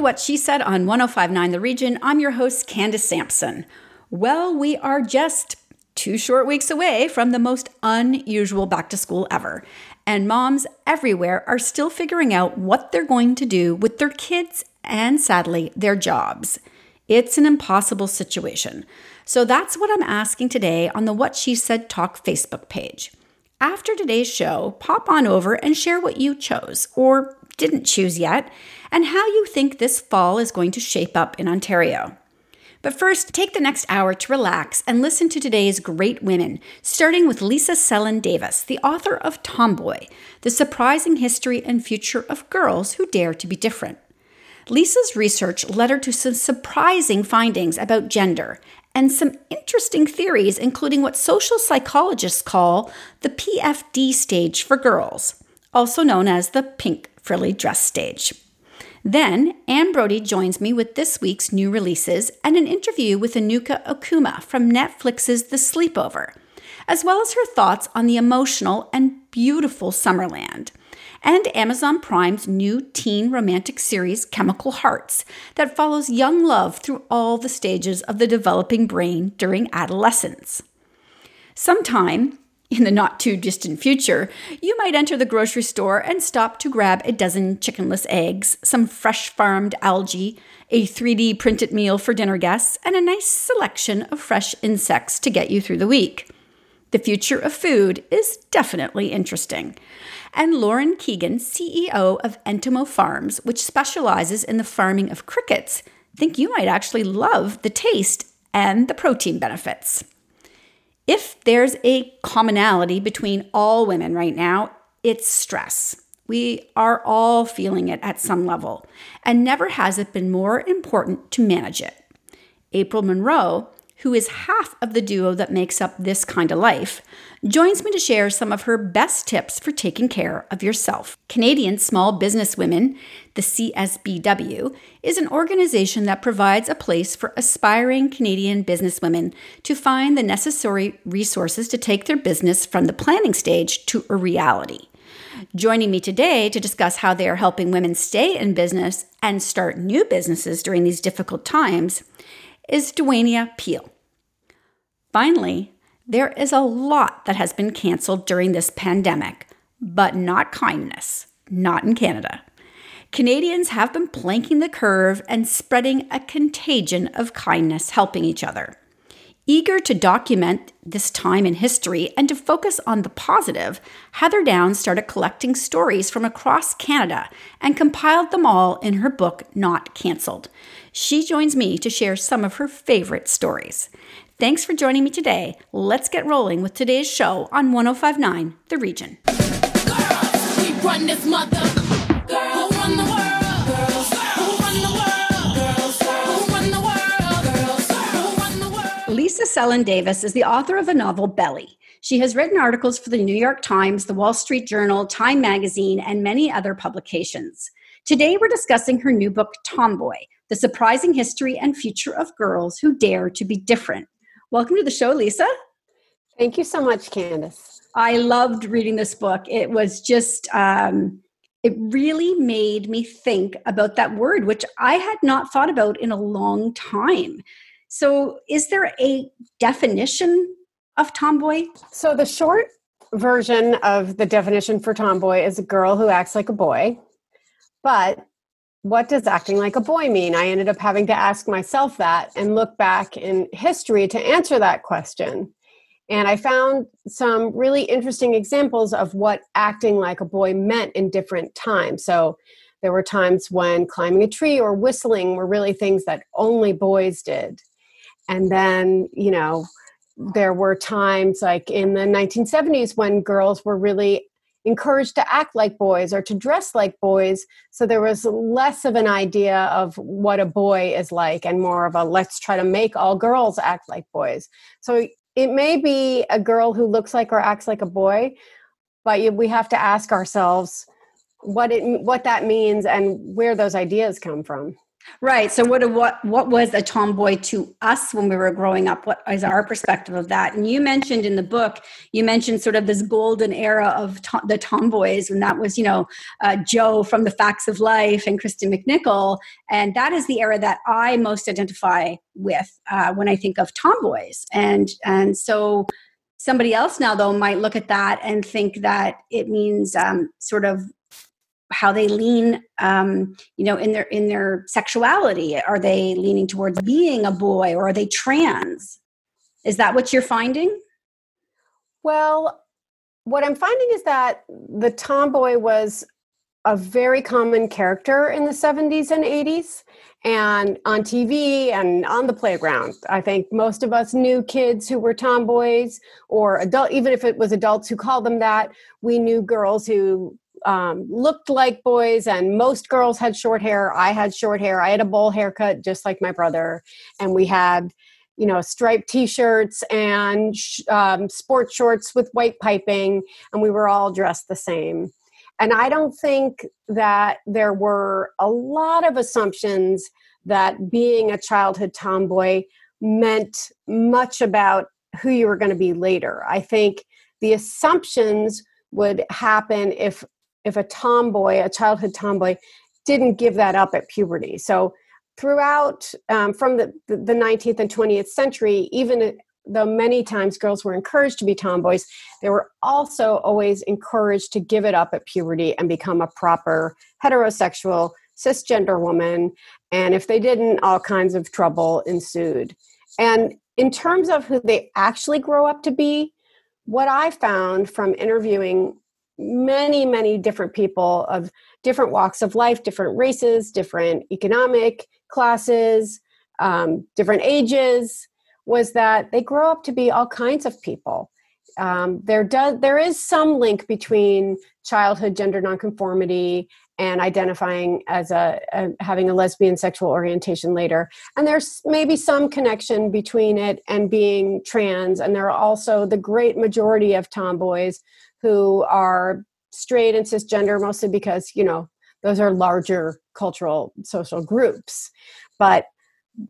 To What She Said on 1059 The Region. I'm your host, Candace Sampson. Well, we are just two short weeks away from the most unusual back to school ever. And moms everywhere are still figuring out what they're going to do with their kids and, sadly, their jobs. It's an impossible situation. So that's what I'm asking today on the What She Said Talk Facebook page. After today's show, pop on over and share what you chose or didn't choose yet and how you think this fall is going to shape up in Ontario. But first, take the next hour to relax and listen to today's great women, starting with Lisa Selin Davis, the author of Tomboy The Surprising History and Future of Girls Who Dare to Be Different. Lisa's research led her to some surprising findings about gender and some interesting theories, including what social psychologists call the PFD stage for girls, also known as the pink frilly dress stage. Then, Anne Brodie joins me with this week's new releases and an interview with Enuka Okuma from Netflix's The Sleepover, as well as her thoughts on the emotional and beautiful Summerland, and Amazon Prime's new teen romantic series Chemical Hearts that follows young love through all the stages of the developing brain during adolescence. Sometime in the not too distant future, you might enter the grocery store and stop to grab a dozen chickenless eggs, some fresh farmed algae, a 3D printed meal for dinner guests, and a nice selection of fresh insects to get you through the week. The future of food is definitely interesting. And Lauren Keegan, CEO of Entomo Farms, which specializes in the farming of crickets, think you might actually love the taste and the protein benefits. If there's a commonality between all women right now, it's stress. We are all feeling it at some level, and never has it been more important to manage it. Apryl Munro, who is half of the duo that makes up this kind of life, joins me to share some of her best tips for taking care of yourself. Canadian Small Business Women, the CSBW, is an organization that provides a place for aspiring Canadian businesswomen to find the necessary resources to take their business from the planning stage to a reality. Joining me today to discuss how they are helping women stay in business and start new businesses during these difficult times is Dwania Peele. Finally, there is a lot that has been canceled during this pandemic, but not kindness, not in Canada. Canadians have been planking the curve and spreading a contagion of kindness, helping each other. Eager to document this time in history and to focus on the positive, Heather Downs started collecting stories from across Canada and compiled them all in her book, Not Cancelled. She joins me to share some of her favorite stories. Thanks for joining me today. Let's get rolling with today's show on 1059 The Region. Girls, Lisa Selin Davis is the author of the novel Belly. She has written articles for the New York Times, the Wall Street Journal, Time Magazine, and many other publications. Today, we're discussing her new book, Tomboy The Surprising History and Future of Girls Who Dare to Be Different. Welcome to the show, Lisa. Thank you so much, Candace. I loved reading this book. It was just, um, it really made me think about that word, which I had not thought about in a long time. So, is there a definition of tomboy? So, the short version of the definition for tomboy is a girl who acts like a boy. But what does acting like a boy mean? I ended up having to ask myself that and look back in history to answer that question. And I found some really interesting examples of what acting like a boy meant in different times. So there were times when climbing a tree or whistling were really things that only boys did and then you know there were times like in the 1970s when girls were really encouraged to act like boys or to dress like boys. So there was less of an idea of what a boy is like and more of a let's try to make all girls act like boys. So it may be a girl who looks like or acts like a boy but we have to ask ourselves what it what that means and where those ideas come from Right. So what what what was a tomboy to us when we were growing up? What is our perspective of that? And you mentioned in the book, you mentioned sort of this golden era of to- the tomboys, and that was you know uh, Jo from The Facts of Life and Kristen McNichol, and that is the era that I most identify with uh, when I think of tomboys. And and so somebody else now though might look at that and think that it means um, sort of how they lean um, you know in their in their sexuality are they leaning towards being a boy or are they trans is that what you're finding well what i'm finding is that the tomboy was a very common character in the 70s and 80s and on TV and on the playground. I think most of us knew kids who were tomboys or adult, even if it was adults who called them that. We knew girls who um, looked like boys, and most girls had short hair. I had short hair. I had a bowl haircut, just like my brother, and we had, you know, striped T-shirts and um, sports shorts with white piping, and we were all dressed the same. And I don't think that there were a lot of assumptions that being a childhood tomboy meant much about who you were going to be later. I think the assumptions would happen if if a tomboy, a childhood tomboy, didn't give that up at puberty. So throughout um, from the, the 19th and 20th century, even though many times girls were encouraged to be tomboys, they were also always encouraged to give it up at puberty and become a proper heterosexual cisgender woman. And if they didn't, all kinds of trouble ensued. And in terms of who they actually grow up to be, what I found from interviewing many, many different people of different walks of life, different races, different economic classes, um, different ages, was that they grow up to be all kinds of people. Um, there does there is some link between childhood gender nonconformity and identifying as a, a, having a lesbian sexual orientation later and there's maybe some connection between it and being trans and there are also the great majority of tomboys who are straight and cisgender mostly because you know those are larger cultural social groups. But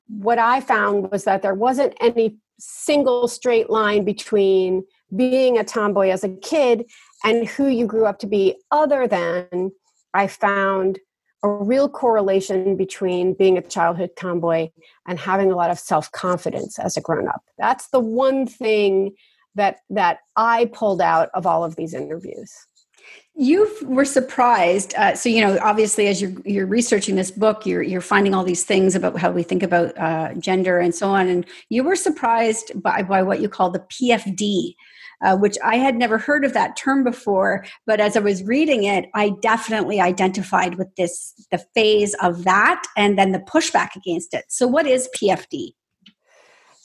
what i found was that there wasn't any single straight line between being a tomboy as a kid and who you grew up to be other than i found a real correlation between being a childhood tomboy and having a lot of self-confidence as a grown-up that's the one thing that that I pulled out of all of these interviews. You were surprised. Uh, so you know, obviously, as you're you're researching this book, you're you're finding all these things about how we think about uh, gender and so on. And you were surprised by by what you call the PFD. Uh, which I had never heard of that term before, but as I was reading it, I definitely identified with this the phase of that and then the pushback against it. So, what is PFD?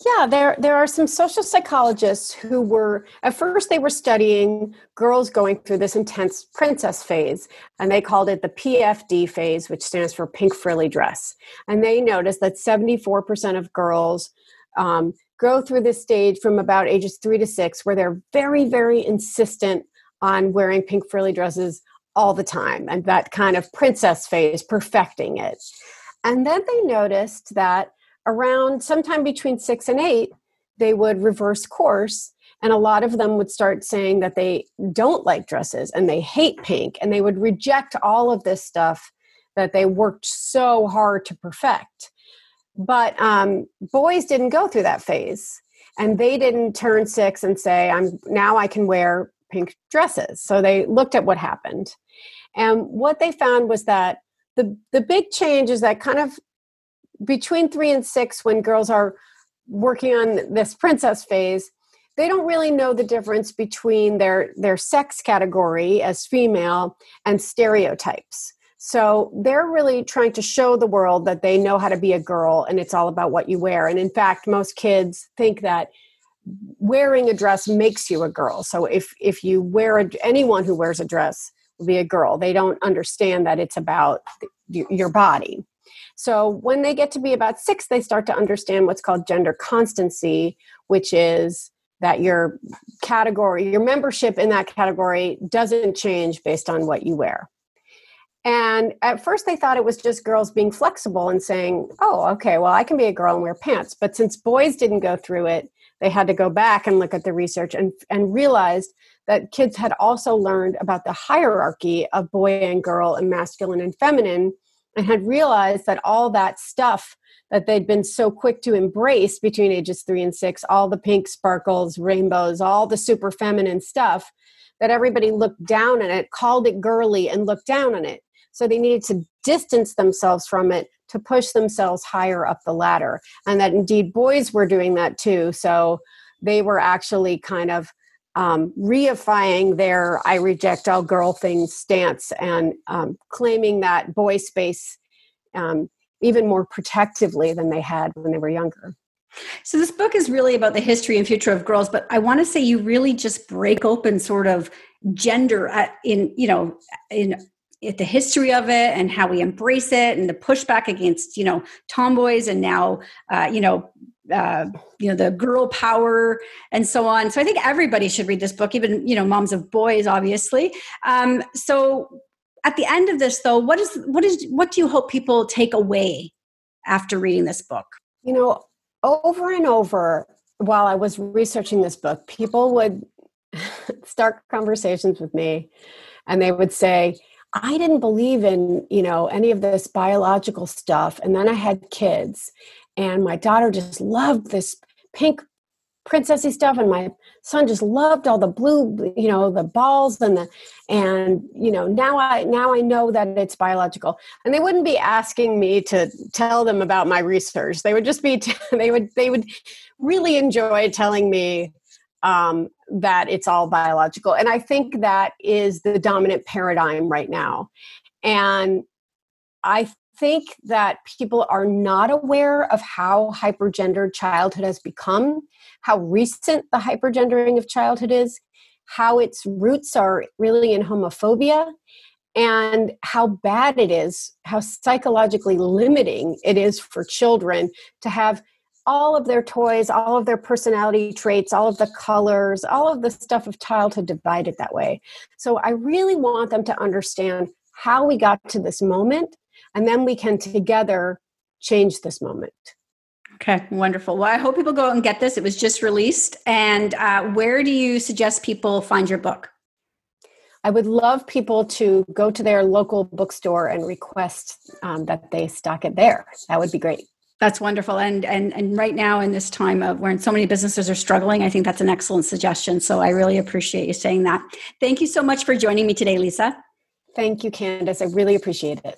Yeah, there there are some social psychologists who were at first they were studying girls going through this intense princess phase, and they called it the PFD phase, which stands for pink frilly dress. And they noticed that seventy four percent of girls um, go through this stage from about ages three to six, where they're very very insistent on wearing pink frilly dresses all the time, and that kind of princess phase, perfecting it. And then they noticed that around sometime between six and eight, they would reverse course. And a lot of them would start saying that they don't like dresses and they hate pink and they would reject all of this stuff that they worked so hard to perfect. But um, boys didn't go through that phase and they didn't turn six and say, I'm now I can wear pink dresses. So they looked at what happened. And what they found was that the, the big change is that kind of between three and six, when girls are working on this princess phase, they don't really know the difference between their their sex category as female and stereotypes. So they're really trying to show the world that they know how to be a girl and it's all about what you wear. And in fact, most kids think that wearing a dress makes you a girl. So if if you wear a, anyone who wears a dress will be a girl. They don't understand that it's about your body. So when they get to be about six, they start to understand what's called gender constancy, which is that your category, your membership in that category doesn't change based on what you wear. And at first, they thought it was just girls being flexible and saying, oh, okay, well, I can be a girl and wear pants. But since boys didn't go through it, they had to go back and look at the research and, and realized that kids had also learned about the hierarchy of boy and girl and masculine and feminine and had realized that all that stuff that they'd been so quick to embrace between ages three and six all the pink sparkles, rainbows, all the super feminine stuff that everybody looked down on it, called it girly, and looked down on it. So they needed to distance themselves from it to push themselves higher up the ladder. And that indeed boys were doing that too. So they were actually kind of um, reifying their I reject all girl things stance and um, claiming that boy space um, even more protectively than they had when they were younger. So this book is really about the history and future of girls, but I want to say you really just break open sort of gender uh, in you know in the history of it and how we embrace it and the pushback against you know tomboys and now uh, you know uh, you know the girl power and so on so i think everybody should read this book even you know moms of boys obviously um, so at the end of this though what is what is what do you hope people take away after reading this book you know over and over while i was researching this book people would start conversations with me and they would say I didn't believe in, you know, any of this biological stuff. And then I had kids, and my daughter just loved this pink princessy stuff and my son just loved all the blue you know the balls and the and you know now i now i know that it's biological and they wouldn't be asking me to tell them about my research they would just be t- they would they would really enjoy telling me um, that it's all biological. And I think that is the dominant paradigm right now. And I think that people are not aware of how hypergendered childhood has become, how recent the hypergendering of childhood is, how its roots are really in homophobia, and how bad it is, how psychologically limiting it is for children to have all of their toys, all of their personality traits, all of the colors, all of the stuff of childhood divided that way. So I really want them to understand how we got to this moment, and then we can together change this moment. Okay, wonderful. Well, I hope people go out and get this. It was just released. And uh, where do you suggest people find your book? I would love people to go to their local bookstore and request um, that they stock it there. That would be great. That's wonderful. And and and right now in this time of when so many businesses are struggling, I think that's an excellent suggestion. So I really appreciate you saying that. Thank you so much for joining me today, Lisa. Thank you, Candace. I really appreciate it.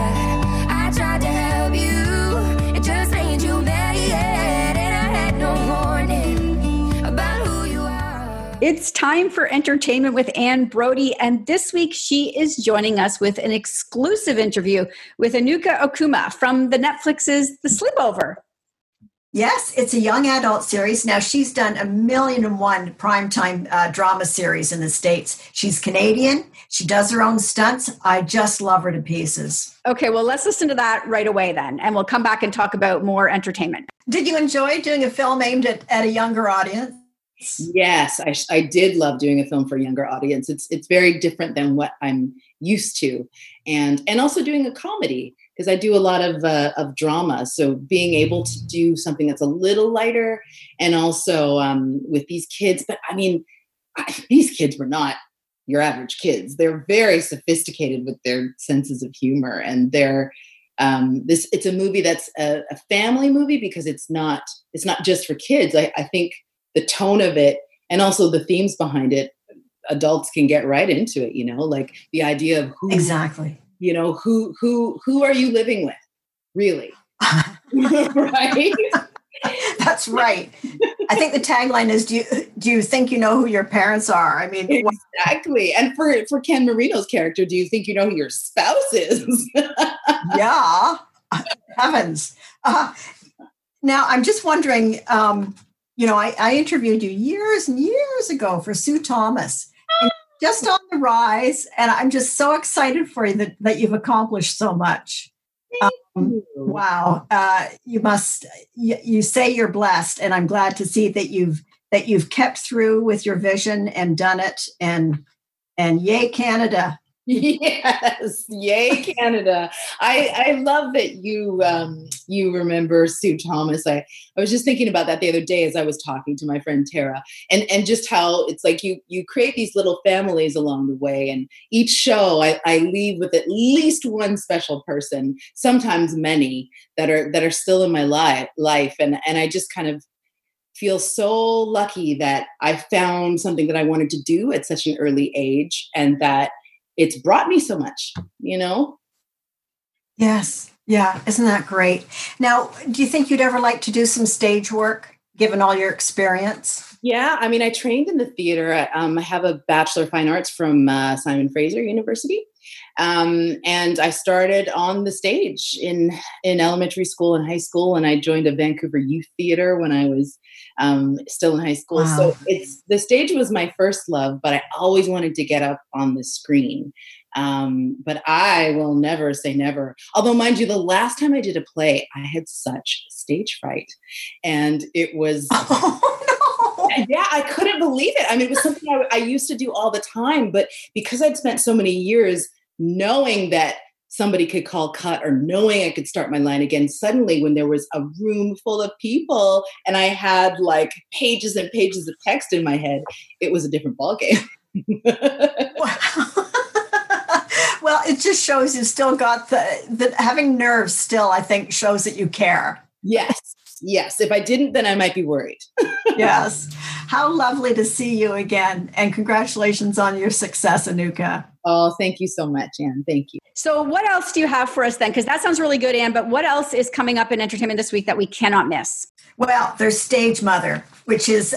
It's time for entertainment with Anne Brodie, And this week she is joining us with an exclusive interview with Enuka Okuma from the Netflix's The Sleepover. Yes, it's a young adult series. Now, she's done a million and one primetime uh, drama series in the States. She's Canadian. She does her own stunts. I just love her to pieces. Okay, well, let's listen to that right away then, and we'll come back and talk about more entertainment. Did you enjoy doing a film aimed at, at a younger audience? Yes, I, I did love doing a film for a younger audience. It's it's very different than what I'm used to, and and also doing a comedy because I do a lot of uh, of drama. So being able to do something that's a little lighter, and also um, with these kids. But I mean, I, these kids were not your average kids. They're very sophisticated with their senses of humor, and they're um, this. It's a movie that's a, a, family movie because it's not it's not just for kids. I, I think the tone of it and also the themes behind it adults can get right into it you know like the idea of who, exactly. you know who who who are you living with really? Right? That's right. I think the tagline is do you do you think you know who your parents are? I mean exactly. And for for ken marino's character do you think you know who your spouse is? Yeah. Heavens. Uh, now i'm just wondering um, you know, I, I interviewed you years and years ago for Sue Thomas. And just on the rise, and I'm just so excited for you that, that you've accomplished so much. Um, wow, uh, you must. You, you say you're blessed, and I'm glad to see that you've that you've kept through with your vision and done it. And and yay, Canada! yes yay canada. I i love that you um you remember sue thomas. I i was just thinking about that the other day as i was talking to my friend tara and and just how it's like you you create these little families along the way and each show i i leave with at least one special person sometimes many that are that are still in my life life and and i just kind of feel so lucky that I found something that I wanted to do at such an early age and that it's brought me so much, you know? Yes. Yeah. Isn't that great? Now, do you think you'd ever like to do some stage work given all your experience? Yeah. I mean, I trained in the theater. Um, I have a Bachelor of Fine Arts from uh, Simon Fraser University. Um, and I started on the stage in in elementary school and high school, and I joined a Vancouver Youth Theater when I was um, still in high school. Wow. So it's the stage was my first love, but I always wanted to get up on the screen. Um, but I will never say never. Although, mind you, the last time I did a play, I had such stage fright, and it was. Oh, no. Yeah, I couldn't believe it. I mean, it was something I, I used to do all the time, but because I'd spent so many years knowing that somebody could call cut or knowing I could start my line again. Suddenly, when there was a room full of people and I had like pages and pages of text in my head, it was a different ballgame. well, it just shows you still got the that having nerves still, I think, shows that you care. Yes. Yes. If I didn't, then I might be worried. yes. How lovely to see you again. And congratulations on your success, Enuka. Oh, thank you so much, Anne. Thank you. So, what else do you have for us then? Because that sounds really good, Anne. But what else is coming up in entertainment this week that we cannot miss? Well, there's Stage Mother, which is,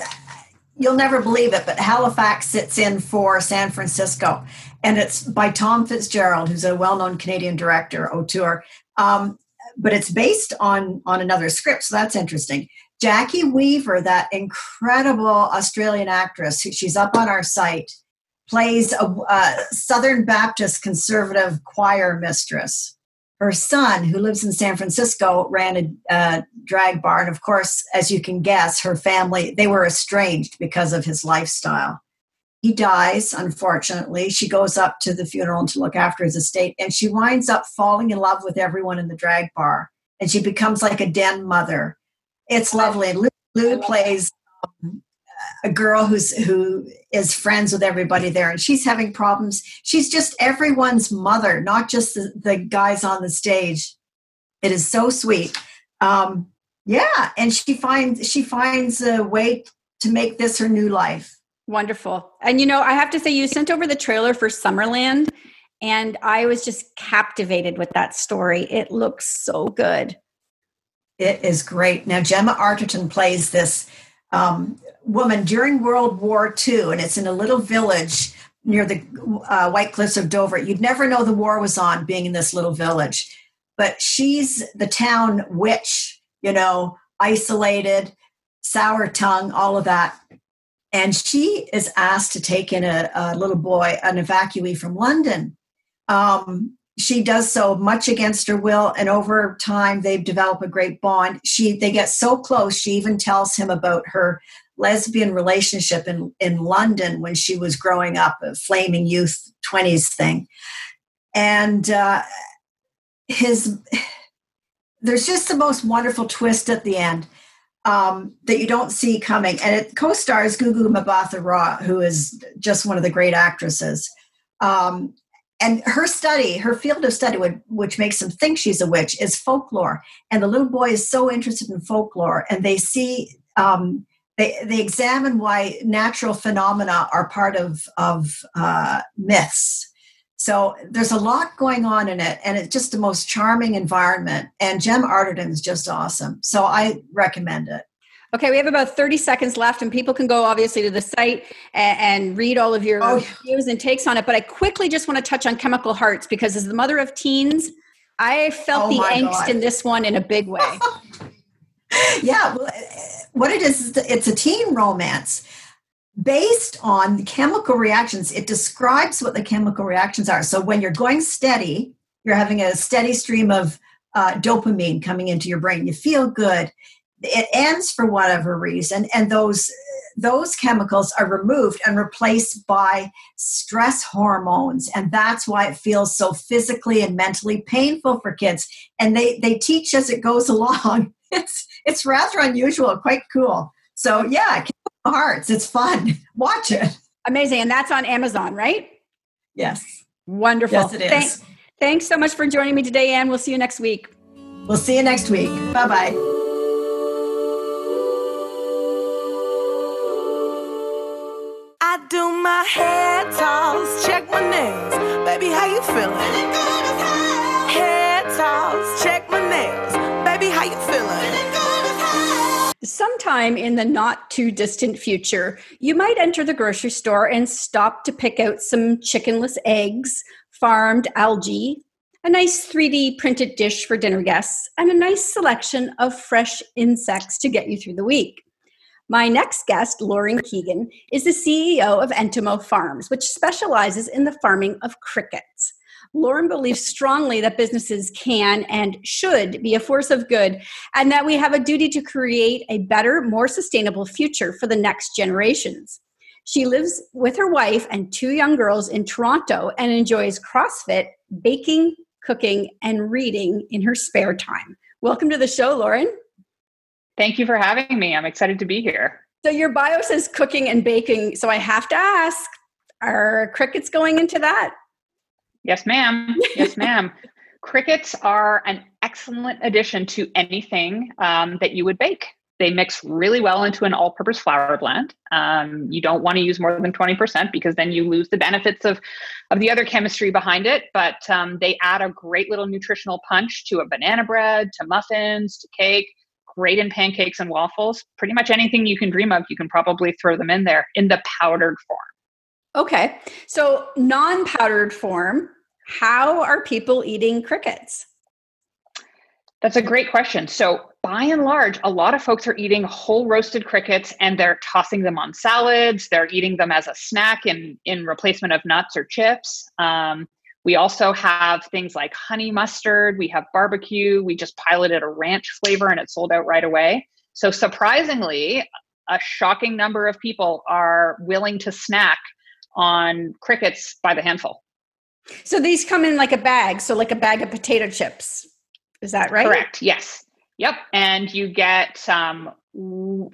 you'll never believe it, but Halifax sits in for San Francisco. And it's by Thom Fitzgerald, who's a well known Canadian director, auteur. Um, but it's based on, on another script. So, that's interesting. Jacki Weaver, that incredible Australian actress, she's up on our site plays a, a Southern Baptist conservative choir mistress. Her son, who lives in San Francisco, ran a uh, drag bar. And of course, as you can guess, her family, they were estranged because of his lifestyle. He dies, unfortunately. She goes up to the funeral to look after his estate, and she winds up falling in love with everyone in the drag bar. And she becomes like a den mother. It's lovely. Lou, Lou plays um, a girl who's who is friends with everybody there and she's having problems. She's just everyone's mother not just the, the guys on the stage. It is so sweet. Um, yeah and she finds she finds a way to make this her new life. Wonderful. And you know i have to say you sent over the trailer for summerland and i was just captivated with that story. It looks so good. It is great. Now gemma arterton plays this um, woman during World War II, and it's in a little village near the uh, White Cliffs of Dover. You'd never know the war was on being in this little village. But she's the town witch, you know, isolated, sour tongue, all of that. And she is asked to take in a, a little boy, an evacuee from London. Um, she does so much against her will and over time they've developed a great bond. She they get so close she even tells him about her lesbian relationship in, in london when she was growing up a flaming youth 20s thing. And uh, his there's just the most wonderful twist at the end um, that you don't see coming. And it co-stars gugu mbatha-raw who is just one of the great actresses. Um, and her study, her field of study, which makes them think she's a witch, is folklore. And the little boy is so interested in folklore, and they see, um, they they examine why natural phenomena are part of of uh, myths. So there's a lot going on in it, and it's just the most charming environment. And Jem Arterton is just awesome. So I recommend it. Okay, we have about 30 seconds left, and people can go obviously to the site and, and read all of your oh. views and takes on it. But I quickly just want to touch on Chemical Hearts because, as the mother of teens, I felt oh the angst God. in this one in a big way. yeah, well, what it is, it's a teen romance based on the chemical reactions. It describes what the chemical reactions are. So when you're going steady, you're having a steady stream of uh, dopamine coming into your brain. You feel good. It ends for whatever reason, and those those chemicals are removed and replaced by stress hormones and that's why it feels so physically and mentally painful for kids. And they they teach as it goes along. It's it's rather unusual quite cool. So yeah hearts. It's fun. Watch it. Amazing and that's on amazon right? Yes. Wonderful. Yes it is. Thank, thanks so much for joining me today anne. We'll see you next week. We'll see you next week. Bye bye hair toss, check my nails. Baby, how you feeling? Hair toss, check my nails. Baby, how you feeling? Sometime in the not too distant future, you might enter the grocery store and stop to pick out some chickenless eggs, farmed algae, a nice 3D printed dish for dinner guests, and a nice selection of fresh insects to get you through the week. My next guest, Lauren Keegan, is the CEO of Entomo Farms, which specializes in the farming of crickets. Lauren believes strongly that businesses can and should be a force of good, and that we have a duty to create a better, more sustainable future for the next generations. She lives with her wife and two young girls in Toronto and enjoys CrossFit, baking, cooking, and reading in her spare time. Welcome to the show, Lauren. Thank you for having me. I'm excited to be here. So, your bio says cooking and baking. So, I have to ask are crickets going into that? Yes, ma'am. Yes, ma'am. crickets are an excellent addition to anything um, that you would bake. They mix really well into an all purpose flour blend. Um, you don't want to use more than 20% because then you lose the benefits of, of the other chemistry behind it. But um, they add a great little nutritional punch to a banana bread, to muffins, to cake great in pancakes and waffles. Pretty much anything you can dream of, you can probably throw them in there in the powdered form. Okay. So, non powdered form, how are people eating crickets? That's a great question. So, by and large, a lot of folks are eating whole roasted crickets and they're tossing them on salads. They're eating them as a snack in, in replacement of nuts or chips. Um, we also have things like honey mustard, we have barbecue, we just piloted a ranch flavor and it sold out right away. So, surprisingly, a shocking number of people are willing to snack on crickets by the handful. So, these come in like a bag, so like a bag of potato chips. Is that right? Correct, yes. Yep. And you get um,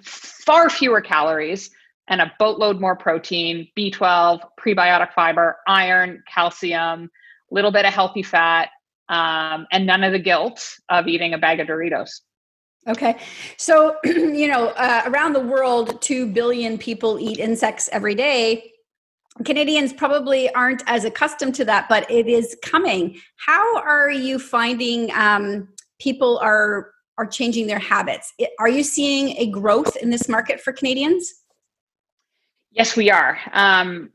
far fewer calories and a boatload more protein, B12, prebiotic fiber, iron, calcium, little bit of healthy fat, um, and none of the guilt of eating a bag of Doritos. Okay. So, you know, uh, around the world, 2 billion people eat insects every day. Canadians probably aren't as accustomed to that, but it is coming. How are you finding um, people are are changing their habits? Are you seeing a growth in this market for Canadians? Yes, we are. Um,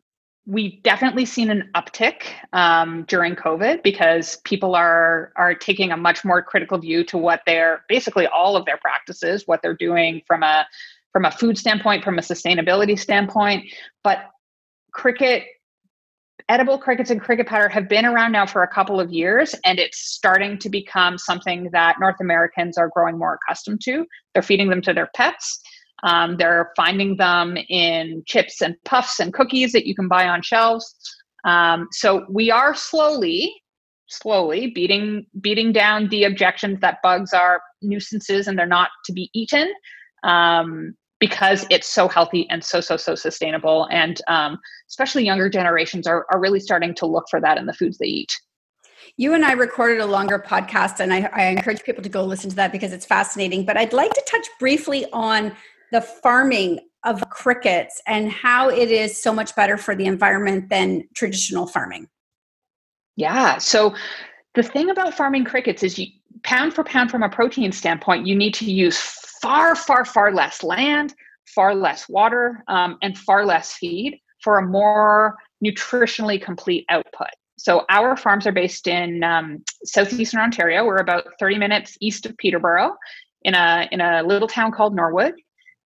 we've definitely seen an uptick um, during COVID because people are are taking a much more critical view to what they're basically all of their practices, what they're doing from a from a food standpoint, from a sustainability standpoint. But cricket, edible crickets and cricket powder have been around now for a couple of years, and it's starting to become something that North Americans are growing more accustomed to. They're feeding them to their pets. Um, they're finding them in chips and puffs and cookies that you can buy on shelves. Um, so we are slowly, slowly beating beating down the objections that bugs are nuisances and they're not to be eaten um, because it's so healthy and so so so sustainable. And um, especially younger generations are are really starting to look for that in the foods they eat. You and I recorded a longer podcast, and I, I encourage people to go listen to that because it's fascinating. But I'd like to touch briefly on the farming of crickets and how it is so much better for the environment than traditional farming. Yeah. So the thing about farming crickets is you pound for pound from a protein standpoint, you need to use far, far, far less land, far less water, um, and far less feed for a more nutritionally complete output. So our farms are based in um, southeastern Ontario. We're about 30 minutes east of Peterborough, in a in a little town called Norwood.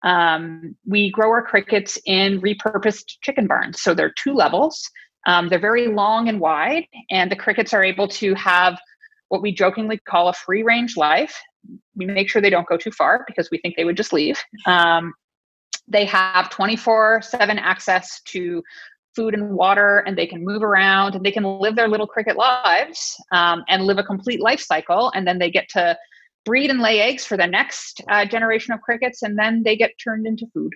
Um, we grow our crickets in repurposed chicken barns, so they're two levels. Um, they're very long and wide, and the crickets are able to have what we jokingly call a free range life. We make sure they don't go too far because we think they would just leave. Um, they have 24 7 access to food and water, and they can move around and they can live their little cricket lives um, and live a complete life cycle. And then they get to breed and lay eggs for the next uh, generation of crickets, and then they get turned into food.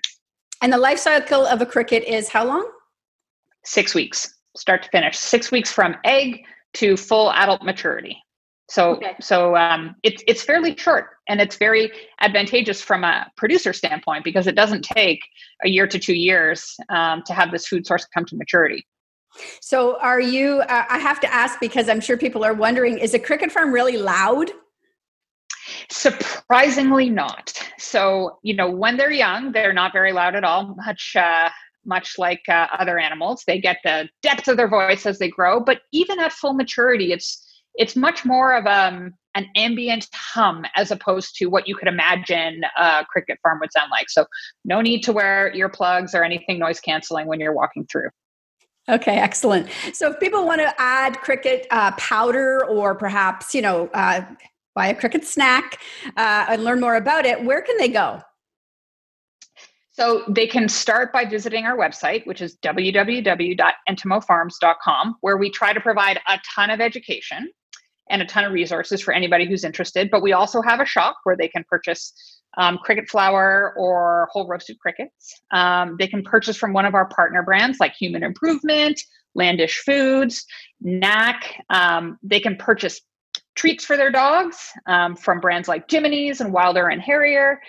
And the life cycle of a cricket is how long? Six weeks, start to finish. Six weeks from egg to full adult maturity. So, okay. so um, it's it's fairly short, and it's very advantageous from a producer standpoint because it doesn't take a year to two years um, to have this food source come to maturity. So, are you? Uh, I have to ask because I'm sure people are wondering: Is a cricket farm really loud? Surprisingly not. So, you know, when they're young, they're not very loud at all, much uh, much like uh, other animals. They get the depth of their voice as they grow, but even at full maturity, it's it's much more of um, an ambient hum as opposed to what you could imagine a cricket farm would sound like. So, no need to wear earplugs or anything noise canceling when you're walking through. Okay, excellent. So, if people want to add cricket uh, powder or perhaps, you know, uh, buy a cricket snack uh, and learn more about it, where can they go? So they can start by visiting our website, which is www.entomofarms.com, where we try to provide a ton of education and a ton of resources for anybody who's interested. But we also have a shop where they can purchase um, cricket flour or whole roasted crickets. Um, they can purchase from one of our partner brands like Human Improvement, Landish Foods, Knack. Um, they can purchase treats for their dogs um, from brands like Jiminy's and Wilder and Harrier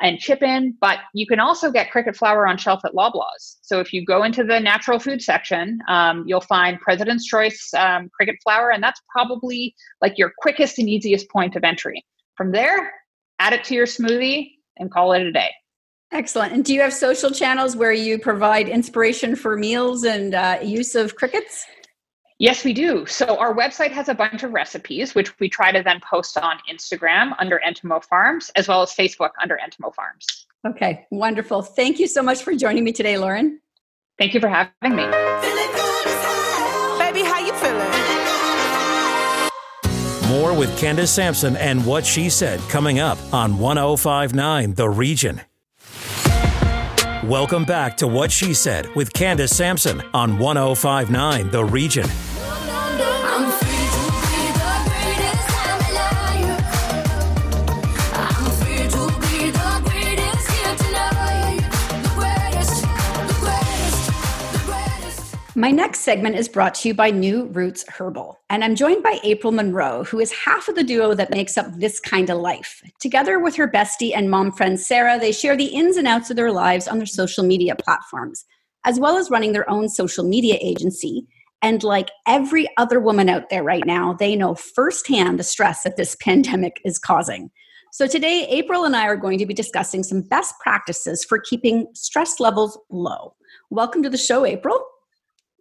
and Chippin, but you can also get cricket flour on shelf at Loblaws. So if you go into the natural food section, um, you'll find President's Choice um, cricket flour, and that's probably like your quickest and easiest point of entry. From there, add it to your smoothie and call it a day. Excellent. And do you have social channels where you provide inspiration for meals and uh, use of crickets? Yes, we do. So our website has a bunch of recipes, which we try to then post on Instagram under Entomo Farms, as well as Facebook under Entomo Farms. Okay, wonderful. Thank you so much for joining me today, Lauren. Thank you for having me. Baby, how you feeling? More with Candace Sampson and what she said coming up on 1059 The Region. Welcome back to What She Said with Candace Sampson on 1059 The Region. My next segment is brought to you by New Roots Herbal, and I'm joined by Apryl Munro, who is half of the duo that makes up this kind of life. Together with her bestie and mom friend Sarah, they share the ins and outs of their lives on their social media platforms, as well as running their own social media agency. And like every other woman out there right now, they know firsthand the stress that this pandemic is causing. So today, Apryl and I are going to be discussing some best practices for keeping stress levels low. Welcome to the show, Apryl.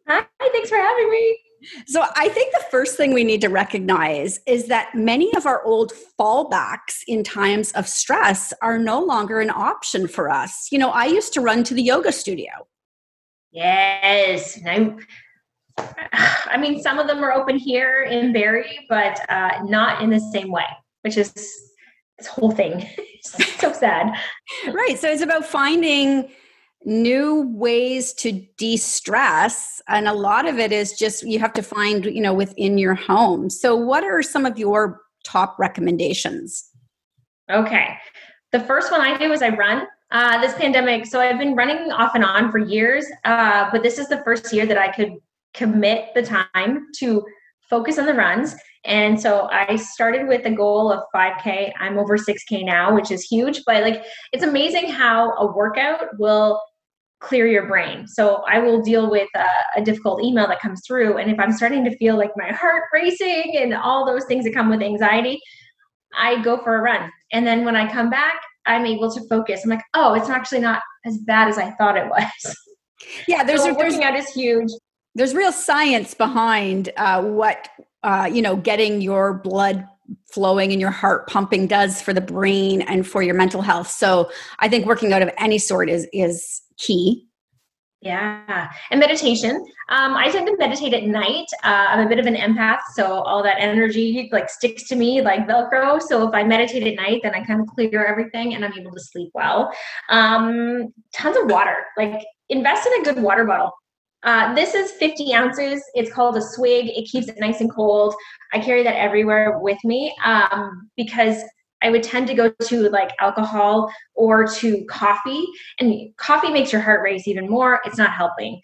Hi, thanks for having me. So, I think the first thing we need to recognize is that many of our old fallbacks in times of stress are no longer an option for us. You know, I used to run to the yoga studio. Yes. I, I mean, some of them are open here in Barrie, but uh, not in the same way, which is this whole thing. so sad. Right. So, it's about finding new ways to de-stress and a lot of it is just you have to find you know within your home. So what are some of your top recommendations? Okay. The first one i do is i run uh, this pandemic. So i've been running off and on for years uh, but this is the first year that i could commit the time to focus on the runs. And so i started with a goal of 5k i'm over 6k now which is huge but like it's amazing how a workout will clear your brain. So I will deal with a, a, difficult email that comes through. And if I'm starting to feel like my heart racing and all those things that come with anxiety, I go for a run. And then when I come back, I'm able to focus. I'm like, oh, it's actually not as bad as I thought it was. Yeah, there's so a, working out is huge. There's real science behind uh, what uh, you know, getting your blood flowing and your heart pumping does for the brain and for your mental health. So I think working out of any sort is is key. Yeah, and meditation. Um, I tend to meditate at night. Uh, I'm a bit of an empath, so all that energy like sticks to me like Velcro. So if I meditate at night, then I kind of clear everything, and I'm able to sleep well. Um, tons of water. Like invest in a good water bottle. Uh, this is 50 ounces. It's called a swig. It keeps it nice and cold. I carry that everywhere with me um, because I would tend to go to like alcohol or to coffee, and coffee makes your heart race even more. It's not helping.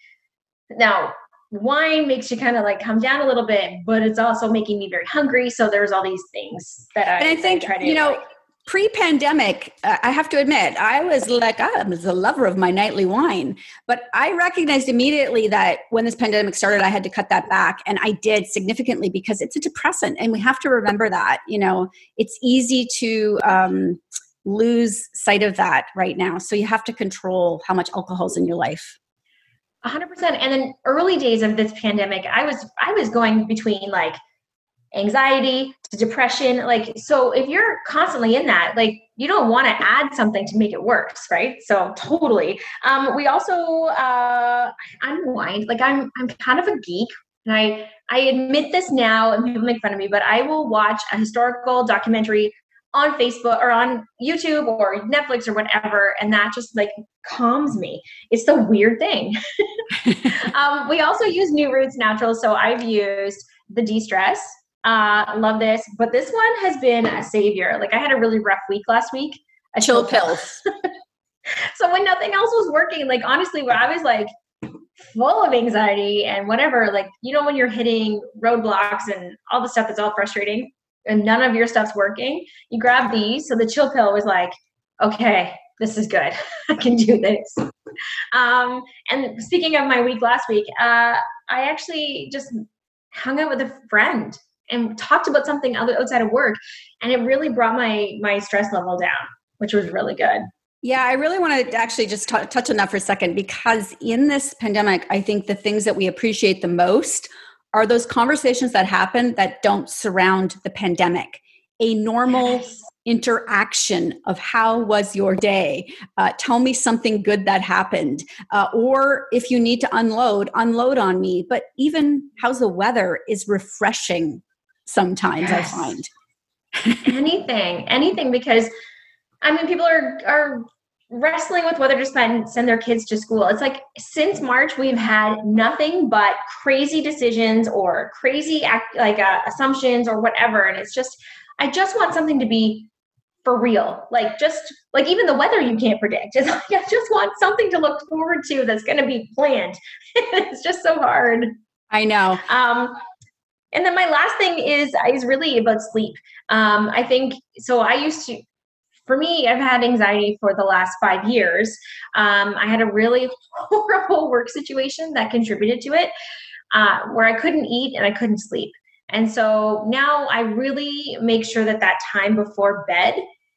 Now, wine makes you kind of like come down a little bit, but it's also making me very hungry. So there's all these things that I, and I think, I you know, pre-pandemic uh, i have to admit i was like i was a lover of my nightly wine. But i recognized immediately that when this pandemic started i had to cut that back. And i did significantly because it's a depressant. And we have to remember that you know it's easy to um, lose sight of that right now. So you have to control how much alcohol is in your life. 100% and then early days of this pandemic i was i was going between like anxiety to depression like so if you're constantly in that like you don't want to add something to make it worse right? So totally. Um we also uh unwind like i'm i'm kind of a geek and i i admit this now and people make fun of me but i will watch a historical documentary on facebook or on youtube or netflix or whatever and that just like calms me. It's the weird thing. Um, we also use new roots natural so i've used the de-stress uh, love this. But this one has been a savior. Like I had a really rough week last week. A chill pills. so when nothing else was working, like honestly, where I was like full of anxiety and whatever, like you know when you're hitting roadblocks and all the stuff that's all frustrating and none of your stuff's working, you grab these. So the chill pill was like, okay, this is good. I can do this. Um, and speaking of my week last week, uh, I actually just hung out with a friend and talked about something other outside of work and it really brought my my stress level down which was really good yeah, I really want to actually just t- touch on that for a second because in this pandemic, I think the things that we appreciate the most are those conversations that happen that don't surround the pandemic. A normal yes. interaction of how was your day? Uh, tell me something good that happened. Uh, or if you need to unload, unload on me. But even how's the weather is refreshing sometimes yes. i find. Anything anything because i mean people are are wrestling with whether to send send their kids to school. It's like since march we've had nothing but crazy decisions or crazy act, like uh, assumptions or whatever. And it's just i just want something to be for real. Like just like even the weather you can't predict. It's like i just want something to look forward to that's going to be planned. It's just so hard. I know. Um and then my last thing is is really about sleep. Um, I think so. I used to. For me, I've had anxiety for the last five years. Um, I had a really horrible work situation that contributed to it, uh, where I couldn't eat and I couldn't sleep. And so now I really make sure that that time before bed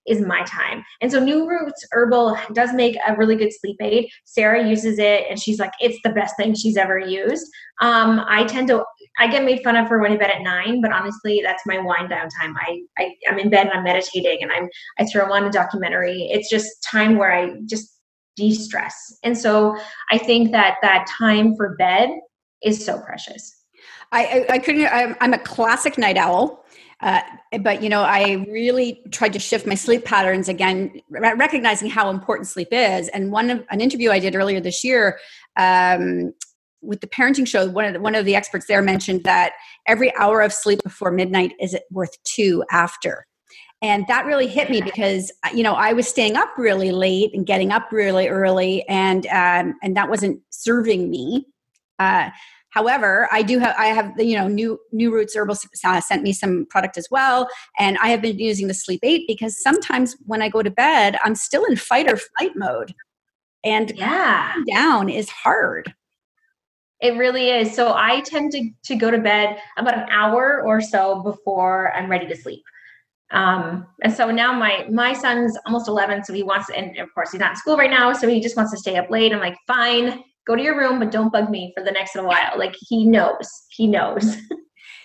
is my time. And so New Roots Herbal does make a really good sleep aid. Sarah uses it and she's like, it's the best thing she's ever used. Um, I tend to, I get made fun of for going to bed at nine, but honestly, that's my wind down time. I, I I'm in bed and I'm meditating and I'm, I throw on a documentary. It's just time where I just de-stress. And so I think that that time for bed is so precious. I, I, I couldn't, I'm, I'm a classic night owl. Uh, but you know, I really tried to shift my sleep patterns again, recognizing how important sleep is. And one of an interview I did earlier this year um, with the parenting show, one of the, one of the experts there mentioned that every hour of sleep before midnight is worth two after. And that really hit me because you know I was staying up really late and getting up really early, and um, and that wasn't serving me. Uh, However, I do have I have you know new New Roots Herbal uh, sent me some product as well, and I have been using the Sleep Aid because sometimes when I go to bed, I'm still in fight or flight mode, and yeah, down is hard. It really is. So I tend to to go to bed about an hour or so before I'm ready to sleep. Um, and so now my my son's almost 11, so he wants, and of course he's not in school right now, so he just wants to stay up late. I'm like, fine, go to your room, but don't bug me for the next little while. Like he knows, he knows.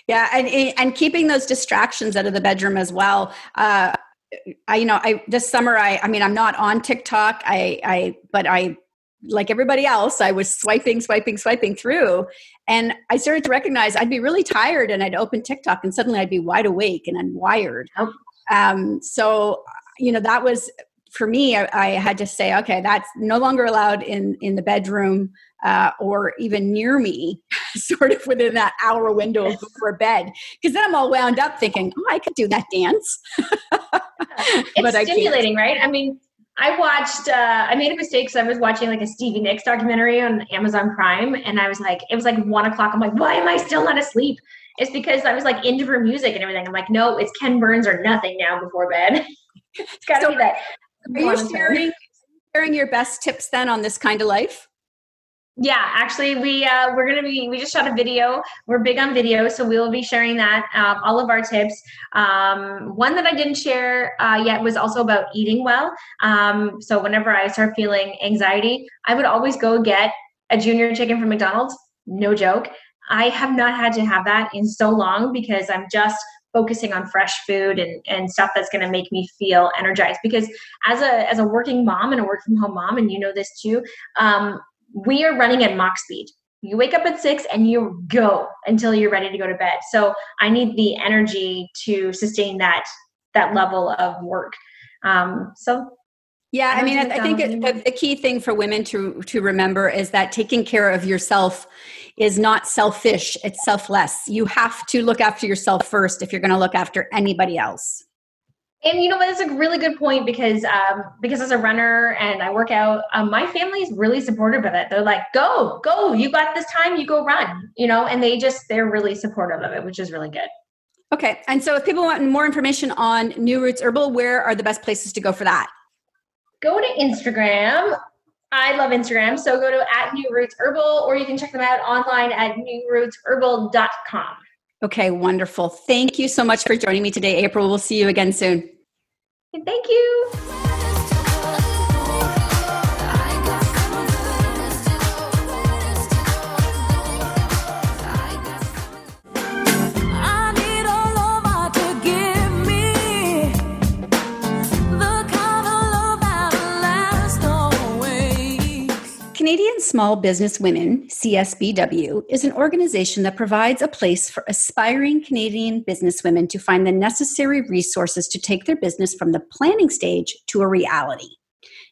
Yeah, and and keeping those distractions out of the bedroom as well. Uh, I, you know, I this summer, I, I mean, I'm not on TikTok. I, I, but I, like everybody else, I was swiping, swiping, swiping through, and I started to recognize I'd be really tired, and I'd open TikTok, and suddenly I'd be wide awake and unwired. Oh. Um, so, you know, that was for me. I, I had to say, okay, that's no longer allowed in in the bedroom uh, or even near me, sort of within that hour window yes. before bed. Because then I'm all wound up thinking, oh, I could do that dance. it's stimulating, right? I mean, I watched, uh, I made a mistake because I was watching like a Stevie Nicks documentary on Amazon Prime. And I was like, it was like one o'clock. I'm like, why am I still not asleep? It's because I was like into her music and everything. I'm like, no, it's Ken Burns or nothing now before bed. it's got to so be that. Are you sharing, sharing your best tips then on This Kinda Life? Yeah, actually, we uh, we're gonna be we just shot a video. We're big on video, so we will be sharing that um, all of our tips. Um, one that I didn't share uh, yet was also about eating well. Um, so whenever I start feeling anxiety, I would always go get a junior chicken from McDonald's. No joke. I have not had to have that in so long because I'm just focusing on fresh food and, and stuff that's going to make me feel energized because as a as a working mom and a work from home mom and you know this too um, we are running at Mach speed. You wake up at six and you go until you're ready to go to bed. So I need the energy to sustain that that level of work. Um, so yeah, I mean, I, I think it, the key thing for women to to remember is that taking care of yourself is not selfish; it's selfless. You have to look after yourself first if you're going to look after anybody else. And you know what? It's a really good point because um, because as a runner and I work out, um, my family is really supportive of it. They're like, "Go, go! You got this time. You go run." You know, and they just they're really supportive of it, which is really good. Okay, and so if people want more information on New Roots Herbal, where are the best places to go for that? Go to Instagram. I love Instagram, so go to at New Roots Herbal, or you can check them out online at newrootsherbal.com. Okay, wonderful. Thank you so much for joining me today, Apryl. We'll see you again soon. Thank you. Small Business Women, CSBW, is an organization that provides a place for aspiring Canadian businesswomen to find the necessary resources to take their business from the planning stage to a reality.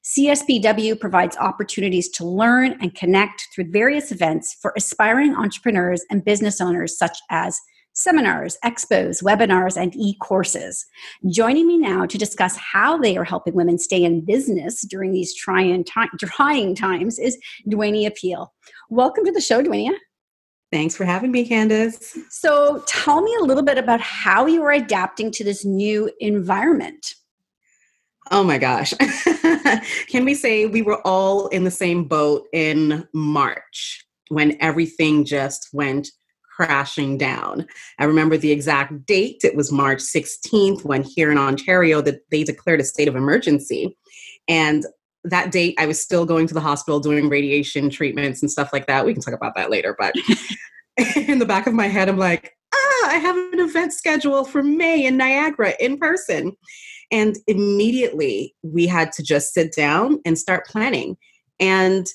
CSBW provides opportunities to learn and connect through various events for aspiring entrepreneurs and business owners, such as seminars, expos, webinars, and e courses. Joining me now to discuss how they are helping women stay in business during these trying, trying times is Dwania Peele. Welcome to the show, Dwania. Thanks for having me, Candace. So, tell me a little bit about how you are adapting to this new environment. Oh my gosh. Can we say we were all in the same boat in March when everything just went crashing down. I remember the exact date. It was March 16th when here in Ontario that they declared a state of emergency. And that date I was still going to the hospital doing radiation treatments and stuff like that. We can talk about that later, but in the back of my head I'm like, "Ah, I have an event scheduled for May in Niagara in person." And immediately we had to just sit down and start planning. And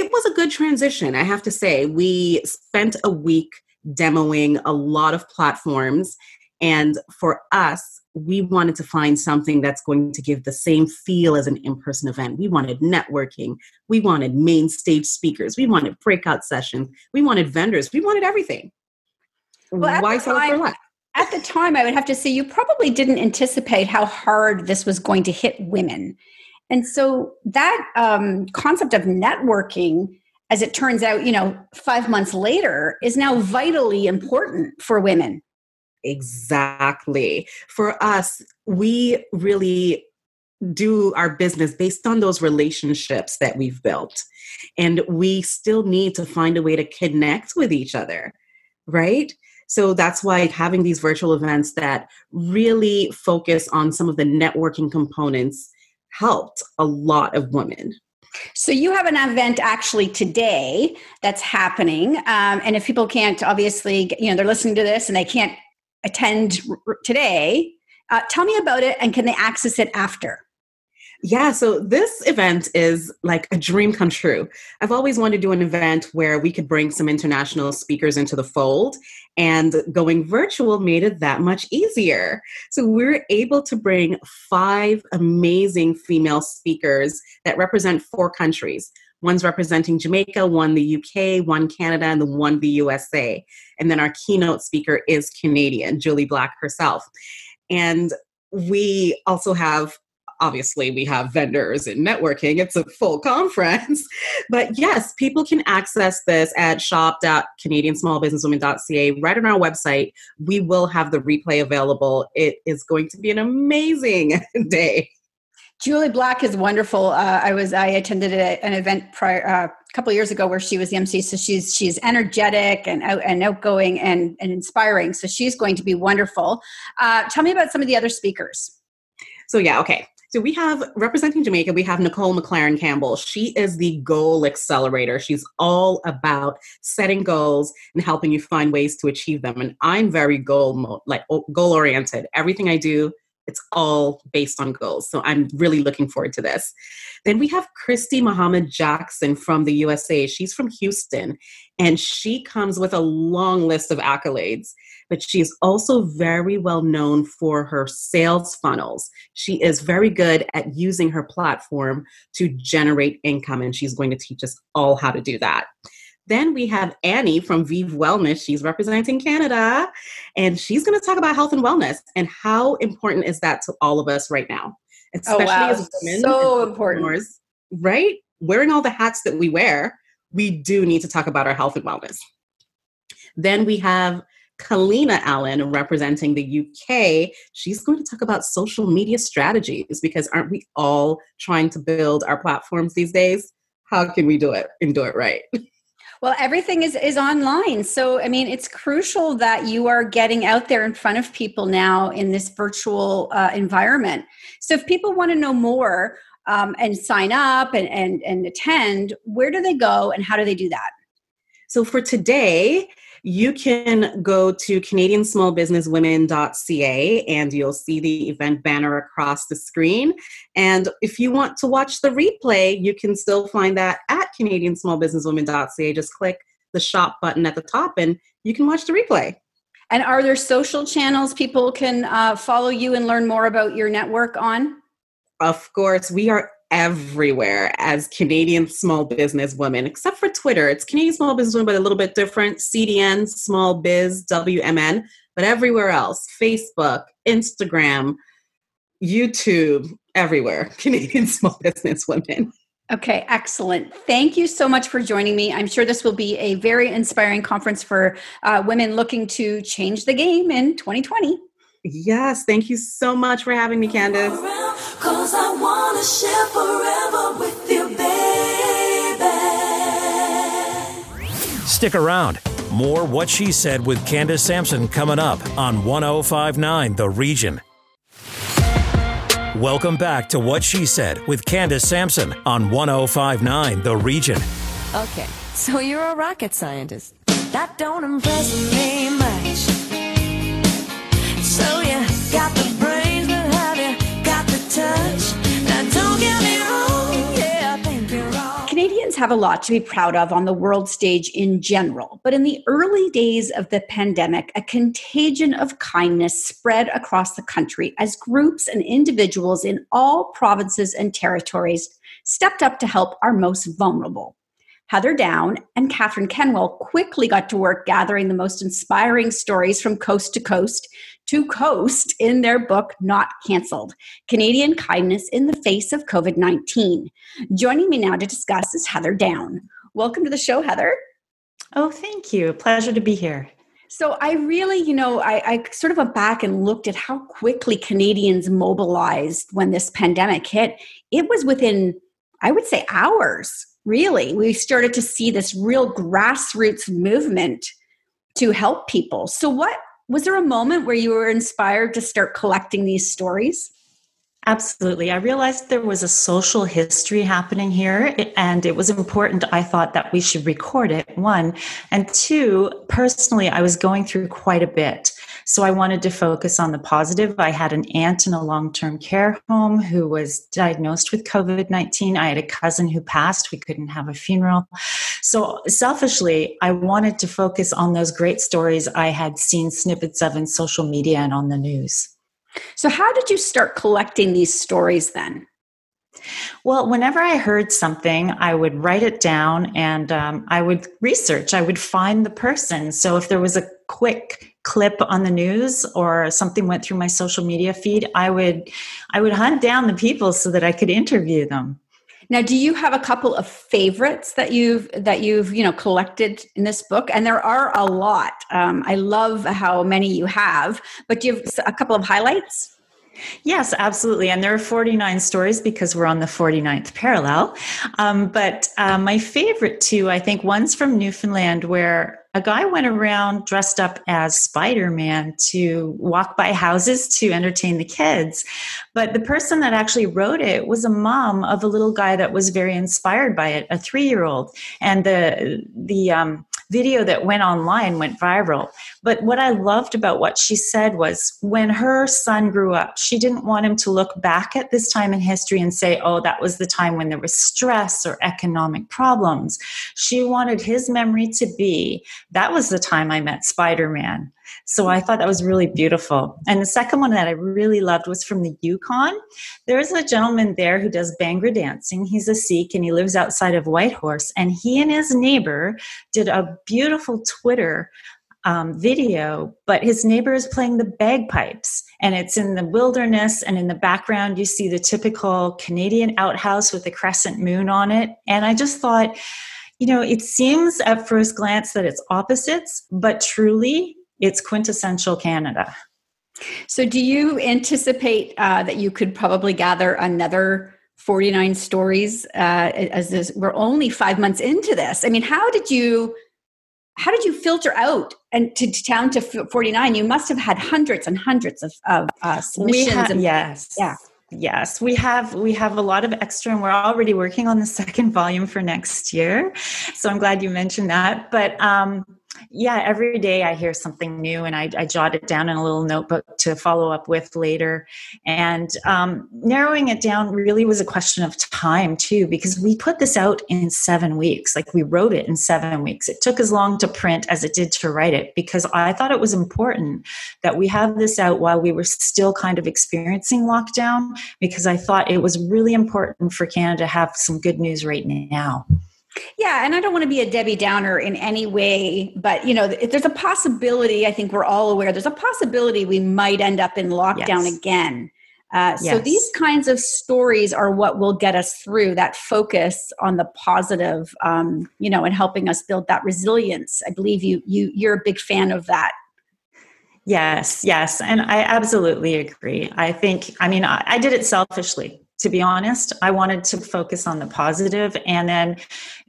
it was a good transition, I have to say. We spent a week demoing a lot of platforms. And for us, we wanted to find something that's going to give the same feel as an in person event. We wanted networking. We wanted main stage speakers. We wanted breakout sessions. We wanted vendors. We wanted everything. Well, Why sell for less? At the time, I would have to say you probably didn't anticipate how hard this was going to hit women. And so that um, concept of networking as it turns out, you know, five months later, is now vitally important for women. Exactly. For us, we really do our business based on those relationships that we've built. And we still need to find a way to connect with each other, right? So that's why having these virtual events that really focus on some of the networking components helped a lot of women. So you have an event actually today that's happening, um, and if people can't, obviously, you know, they're listening to this and they can't attend r- today. Uh, tell me about it, and can they access it after? Yeah, so this event is like a dream come true. I've always wanted to do an event where we could bring some international speakers into the fold, and going virtual made it that much easier. So we're able to bring five amazing female speakers that represent four countries. One's representing Jamaica, one the UK, one Canada, and the one the USA. And then our keynote speaker is Canadian, Jully Black herself. And we also have obviously we have vendors and networking it's a full conference but yes people can access this at shop.canadiansmallbusinesswomen.ca right on our website we will have the replay available it is going to be an amazing day Jully Black is wonderful. Uh, I was I attended a, an event prior uh, a couple years ago where she was the MC. So she's she's energetic and out, and outgoing and, and inspiring. So she's going to be wonderful. Uh, tell me about some of the other speakers. So yeah, okay. So we have representing Jamaica, we have Nicole McLaren Campbell. She is the goal accelerator. She's all about setting goals and helping you find ways to achieve them. And I'm very goal like goal oriented. Everything I do, it's all based on goals. So I'm really looking forward to this. Then we have Christy Muhammad Jackson from the USA. She's from Houston and she comes with a long list of accolades but she is also very well known for her sales funnels. She is very good at using her platform to generate income, and she's going to teach us all how to do that. Then we have Annie from Vive Wellness. She's representing Canada, and she's going to talk about health and wellness and how important is that to all of us right now, especially oh, wow. as women. So important, right? Wearing all the hats that we wear, we do need to talk about our health and wellness. Then we have Kalina Allen, representing the UK, she's going to talk about social media strategies because aren't we all trying to build our platforms these days? How can we do it and do it right? Well, everything is, is online. So, I mean, it's crucial that you are getting out there in front of people now in this virtual uh, environment. So, if people want to know more um, and sign up and, and, and attend, where do they go and how do they do that? So, for today, you can go to canadiansmallbusinesswomen.ca and you'll see the event banner across the screen. And if you want to watch the replay, you can still find that at canadiansmallbusinesswomen.ca. Just click the shop button at the top and you can watch the replay. And are there social channels people can uh, follow you and learn more about your network on? Of course, we are everywhere as Canadian small business women, except for Twitter. It's Canadian small business women, but a little bit different. CDN, small biz, WMN, but everywhere else Facebook, Instagram, YouTube, everywhere. Canadian small business women. Okay, excellent. Thank you so much for joining me. I'm sure this will be a very inspiring conference for uh, women looking to change the game in 2020. Yes, thank you so much for having me, Candace. Cause I wanna share forever with you, baby. Stick around. More What She Said with Candace Sampson coming up on 1059 The Region. Welcome back to What She Said with Candace Sampson on 1059 The Region. Okay, so you're a rocket scientist. That don't impress me much. Have a lot to be proud of on the world stage in general, but in the early days of the pandemic, a contagion of kindness spread across the country as groups and individuals in all provinces and territories stepped up to help our most vulnerable. Heather Down and Catherine Kenwell quickly got to work gathering the most inspiring stories from coast to coast to coast in their book, Not Cancelled Canadian Kindness in the Face of COVID 19. Joining me now to discuss is Heather Down. Welcome to the show, Heather. Oh, thank you. Pleasure to be here. So I really, you know, I, I, sort of went back and looked at how quickly Canadians mobilized when this pandemic hit. It was within, I would say, hours really we started to see this real grassroots movement to help people so what was there a moment where you were inspired to start collecting these stories Absolutely. I realized there was a social history happening here, and it was important, I thought, that we should record it, one. And two, personally, I was going through quite a bit. So I wanted to focus on the positive. I had an aunt in a long term care home who was diagnosed with COVID 19. I had a cousin who passed. We couldn't have a funeral. So selfishly, I wanted to focus on those great stories I had seen snippets of in social media and on the news. So, how did you start collecting these stories then? Well, whenever I heard something, I would write it down and um, I would research. I would find the person. So, if there was a quick clip on the news or something went through my social media feed, I would I would hunt down the people so that I could interview them. Now, do you have a couple of favorites that you've that you've you know collected in this book? And there are a lot. Um, I love how many you have, but do you have a couple of highlights? Yes, absolutely. And there are 49 stories because we're on the 49th parallel. Um, but uh, my favorite two, I think, one's from Newfoundland where a guy went around dressed up as Spider Man to walk by houses to entertain the kids. But the person that actually wrote it was a mom of a little guy that was very inspired by it, a three year old. And the, the, um, video that went online went viral. But what I loved about what she said was when her son grew up, she didn't want him to look back at this time in history and say, oh, that was the time when there was stress or economic problems. She wanted his memory to be that was the time I met Spider Man. So I thought that was really beautiful. And the second one that I really loved was from the Yukon. There's a gentleman there who does Bhangra dancing. He's a Sikh and he lives outside of Whitehorse. And he and his neighbor did a beautiful Twitter um, video, but his neighbor is playing the bagpipes, and it's in the wilderness. And in the background, you see the typical Canadian outhouse with the crescent moon on it. And I just thought, you know, it seems at first glance that it's opposites, but truly, it's quintessential Canada. So, do you anticipate uh, that you could probably gather another 49 stories uh, as this, we're only five months into this? I mean, how did you? How did you filter out and to, to down to 49? You must have had hundreds and hundreds of, of uh, submissions. Ha- and, yes. Yeah. Yes, we have we have a lot of extra, and we're already working on the second volume for next year. So I'm glad you mentioned that. But um, yeah, every day I hear something new and I, I, jot it down in a little notebook to follow up with later. And um, narrowing it down really was a question of time, too, because we put this out in seven weeks. Like we wrote it in seven weeks. It took as long to print as it did to write it because I thought it was important that we have this out while we were still kind of experiencing lockdown, because I thought it was really important for Canada to have some good news right now. Yeah, and I don't want to be a Debbie Downer in any way, but you know, if there's a possibility, I think we're all aware, there's a possibility we might end up in lockdown yes. again. Uh, yes. So these kinds of stories are what will get us through that focus on the positive, um, you know, and helping us build that resilience. I believe you you you're a big fan of that. Yes, yes, and I absolutely agree. I think, I mean, I, I did it selfishly to be honest. I wanted to focus on the positive. And then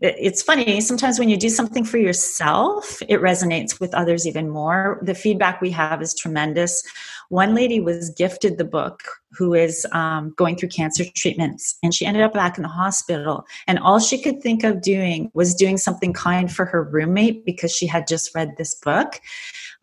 it's funny, sometimes when you do something for yourself, it resonates with others even more. The feedback we have is tremendous. One lady was gifted the book who is um, going through cancer treatments, and she ended up back in the hospital. And all she could think of doing was doing something kind for her roommate because she had just read this book.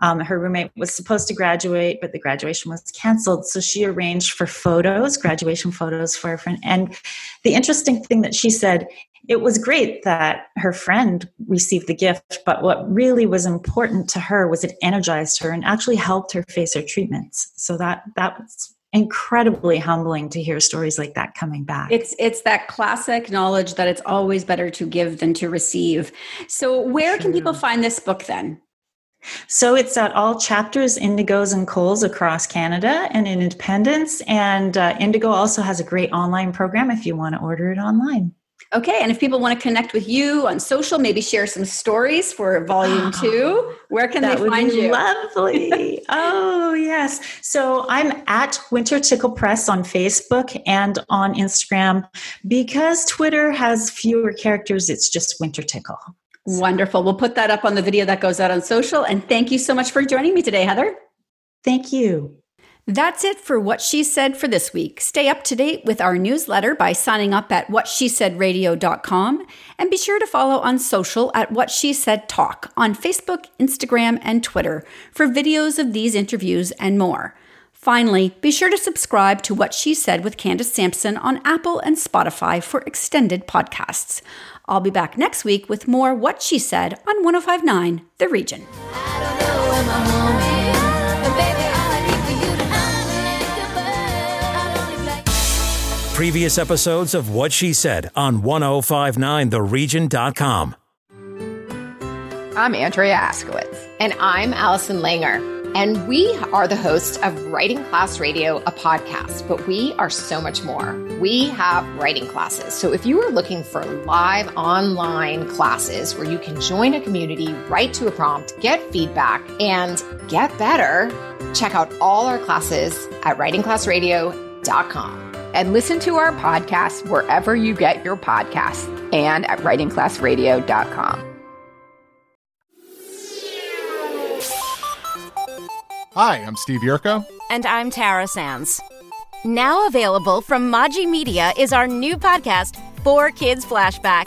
Um, her roommate was supposed to graduate, but the graduation was canceled. So she arranged for photos, graduation photos for her friend. And the interesting thing that she said, it was great that her friend received the gift, but what really was important to her was it energized her and actually helped her face her treatments. So that that was incredibly humbling to hear stories like that coming back. It's it's that classic knowledge that it's always better to give than to receive. So where True. can people find this book then? So it's at all chapters, Indigos and Coles across Canada and in Independence. And uh, Indigo also has a great online program if you want to order it online. Okay, and if people want to connect with you on social, maybe share some stories for volume two, where can that they find you? Lovely. oh, yes. So I'm at Wintertickle Press on Facebook and on Instagram. Because Twitter has fewer characters, it's just Wintertickle. Wonderful. We'll put that up on the video that goes out on social. And thank you so much for joining me today, Heather. Thank you. That's it for What She Said for this week. Stay up to date with our newsletter by signing up at whatshesaid.radio.com and be sure to follow on social at What She Said Talk on Facebook, Instagram, and Twitter for videos of these interviews and more. Finally, be sure to subscribe to What She Said with Candace Sampson on Apple and Spotify for extended podcasts. I'll be back next week with more What She Said on 1059 The Region. Previous episodes of What She Said on 1059theregion.com. I'm Andrea Askowitz. And I'm Allison Langer. And we are the hosts of Writing Class Radio, a podcast, but we are so much more. We have writing classes. So if you are looking for live online classes where you can join a community, write to a prompt, get feedback, and get better, check out all our classes at writingclassradio.com. And listen to our podcast wherever you get your podcasts and at writingclassradio.com. Hi, I'm Steve Yurko. And I'm Tara Sands. Now available from Maji Media is our new podcast, Four Kids Flashback.